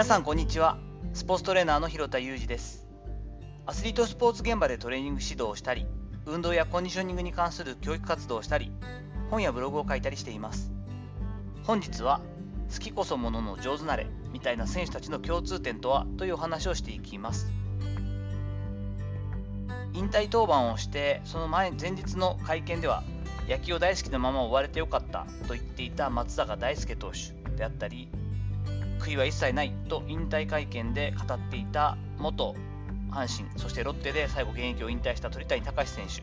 皆さんこんにちは。スポーツトレーナーの広田裕二です。アスリートスポーツ現場でトレーニング指導をしたり運動やコンディショニングに関する教育活動をしたり本やブログを書いたりしています。本日は好きこそものの上手なれみたいな選手たちの共通点とはというお話をしていきます。引退登板をしてその前前日の会見では野球を大好きなまま終われてよかったと言っていた松坂大輔投手であったり悔いは一切ないと引退会見で語っていた元阪神そしてロッテで最後現役を引退した鳥谷敬選手。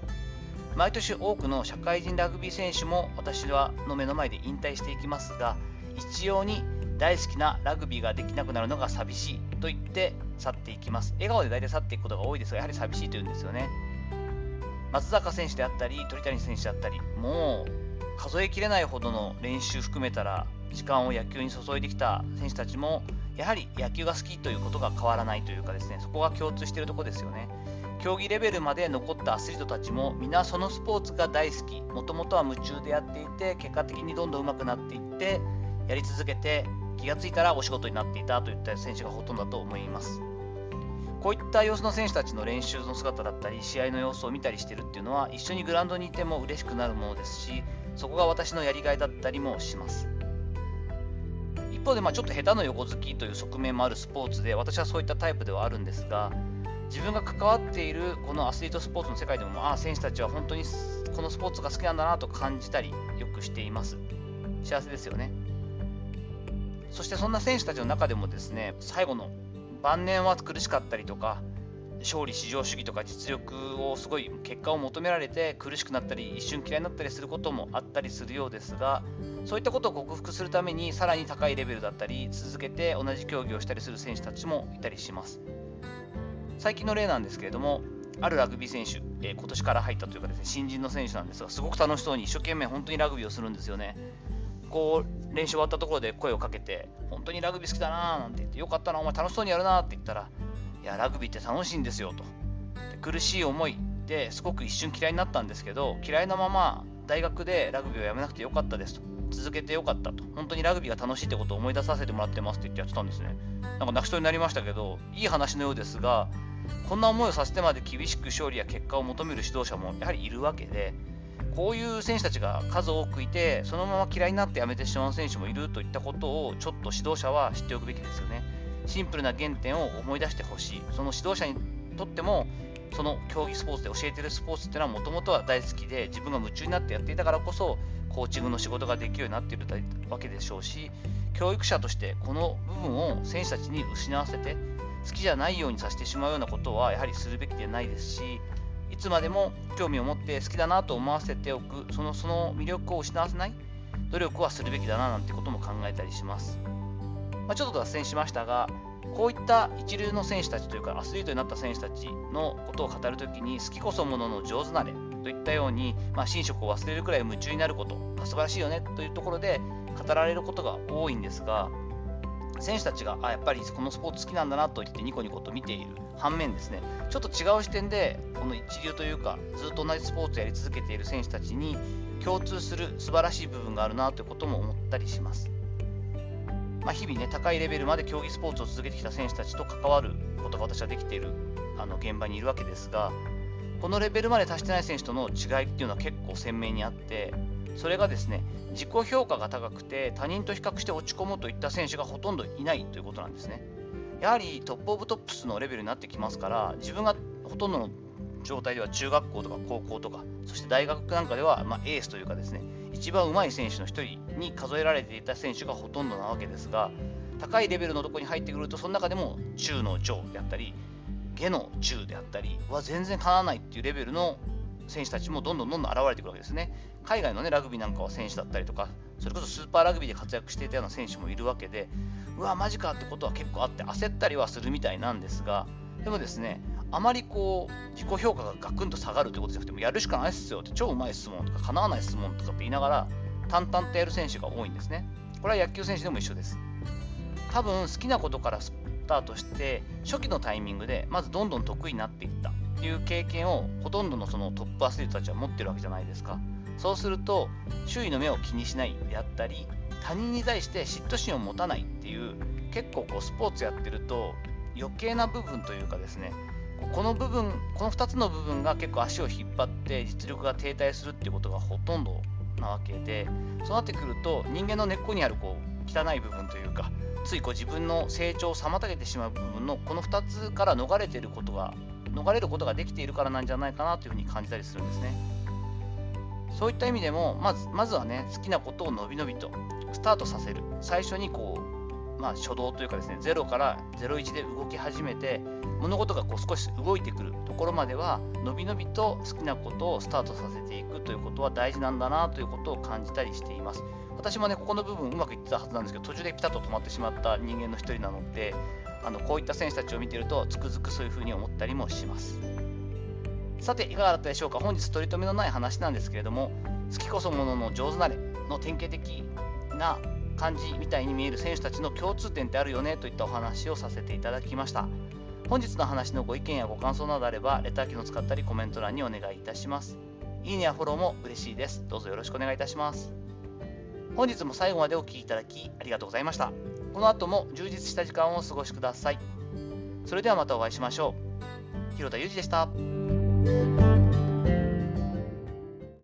毎年多くの社会人ラグビー選手も私はの目の前で引退していきますが一様に大好きなラグビーができなくなるのが寂しいと言って去っていきます。笑顔で大体去っていくことが多いですがやはり寂しいというんですよね。松坂選手であったり鳥谷選手であったりもう数えきれないほどの練習含めたら時間を野球に注いできた選手たちもやはり野球が好きということが変わらないというかですねそこが共通しているところですよね。競技レベルまで残ったアスリートたちも皆そのスポーツが大好き。もともとは夢中でやっていて結果的にどんどん上手くなっていってやり続けて気がついたらお仕事になっていたといった選手がほとんどだと思います。こういった様子の選手たちの練習の姿だったり試合の様子を見たりしてるっていうのは一緒にグラウンドにいても嬉しくなるものですしそこが私のやりがいだったりもします。一方でまあちょっと下手の横好きという側面もあるスポーツで私はそういったタイプではあるんですが自分が関わっているこのアスリートスポーツの世界でもああ選手たちは本当にこのスポーツが好きなんだなと感じたりよくしています。幸せですよね。そしてそんな選手たちの中でもですね最後の晩年は苦しかったりとか勝利至上主義とか実力をすごい結果を求められて苦しくなったり一瞬嫌いになったりすることもあったりするようですがそういったことを克服するためにさらに高いレベルだったり続けて同じ競技をしたりする選手たちもいたりします。最近の例なんですけれどもあるラグビー選手、えー、今年から入ったというかです。ね新人の選手なんですがすごく楽しそうに一生懸命本当にラグビーをするんですよね。こう練習終わったところで声をかけて本当にラグビー好きだなーなんて言ってよかったなお前楽しそうにやるなって言ったらやラグビーって楽しいんですよと。で苦しい思い。ですごく一瞬嫌いになったんですけど嫌いなまま大学でラグビーをやめなくてよかったですと。続けてよかったと。本当にラグビーが楽しいってことを思い出させてもらってますって言ってやってたんですね。なんか泣きそうになりましたけどいい話のようですがこんな思いをさせてまで厳しく勝利や結果を求める指導者もやはりいるわけでこういう選手たちが数多くいてそのまま嫌いになって辞めてしまう選手もいるといったことをちょっと指導者は知っておくべきですよね。シンプルな原点を思い出してほしいその指導者にとってもその競技スポーツで教えてるスポーツっていうのはもともとは大好きで自分が夢中になってやっていたからこそコーチングの仕事ができるようになっているわけでしょうし教育者としてこの部分を選手たちに失わせて好きじゃないようにさせてしまうようなことはやはりするべきではないですしいつまでも興味を持って好きだなと思わせておくそのその魅力を失わせない努力はするべきだななんてことも考えたりします。まあ、ちょっと脱線しましたが、こういった一流の選手たちというか、アスリートになった選手たちのことを語るときに、好きこそものの上手なれといったように、まあ、寝食を忘れるくらい夢中になること素晴らしいよねというところで語られることが多いんですが、選手たちがあやっぱりこのスポーツ好きなんだなと言ってニコニコと見ている反面ですねちょっと違う視点でこの一流というかずっと同じスポーツをやり続けている選手たちに共通する素晴らしい部分があるなということも思ったりします。まあ、日々ね、高いレベルまで競技スポーツを続けてきた選手たちと関わることが私はできているあの現場にいるわけですが、このレベルまで達してない選手との違いっていうのは結構鮮明にあって、それがですね、自己評価が高くて他人と比較して落ち込むといった選手がほとんどいないということなんですね。やはり top of tops のレベルになってきますから、自分がほとんどの状態では中学校とか高校とか、そして大学なんかでは、まあ、エースというかですね、一番上手い選手の1人に数えられていた選手がほとんどなわけですが、高いレベルのところに入ってくると、その中でも中の上であったり、下の中であったりは全然かなわないっていうレベルの選手たちもどんどんどんどん現れてくるわけですね。海外の、ね、ラグビーなんかは選手だったりとか、それこそスーパーラグビーで活躍していたような選手もいるわけで、うわ、マジかってことは結構あって、焦ったりはするみたいなんですが、でもですね、あまりこう自己評価がガクンと下がるということじゃなくてもやるしかないっすよって超うまい質問とか叶わない質問とかって言いながら淡々とやる選手が多いんですね。これは野球選手でも一緒です。多分好きなことからスタートして初期のタイミングでまずどんどん得意になっていったっていう経験をほとんどのそのトップアスリートたちは持ってるわけじゃないですか。そうすると周囲の目を気にしないであったり他人に対して嫉妬心を持たないっていう結構こうスポーツやってると余計な部分というかですねこの部分この2つの部分が結構足を引っ張って実力が停滞するっていうことがほとんどなわけでそうなってくると人間の根っこにあるこう汚い部分というかついこう自分の成長を妨げてしまう部分のこの2つから逃れていることが逃れることができているからなんじゃないかなというふうに感じたりするんですね。そういった意味でもまずまずはね好きなことをのびのびとスタートさせる。最初にこうまあ初動というかですね0から01で動き始めて物事がこう少し動いてくるところまではのびのびと好きなことをスタートさせていくということは大事なんだなということを感じたりしています。私もねここの部分うまくいってたはずなんですけど途中でピタッと止まってしまった人間の一人なのであのこういった選手たちを見てるとつくづくそういうふうに思ったりもします。さていかがだったでしょうか？本日取り留めのない話なんですけれども好きこそものの上手なれの典型的な感じみたいに見える選手たちの共通点ってあるよねといったお話をさせていただきました。本日の話のご意見やご感想などあればレター機能使ったりコメント欄にお願いいたします。いいねやフォローも嬉しいです。どうぞよろしくお願いいたします。本日も最後までお聴きいただきありがとうございました。この後も充実した時間をお過ごしください。それではまたお会いしましょう。広田裕二でした。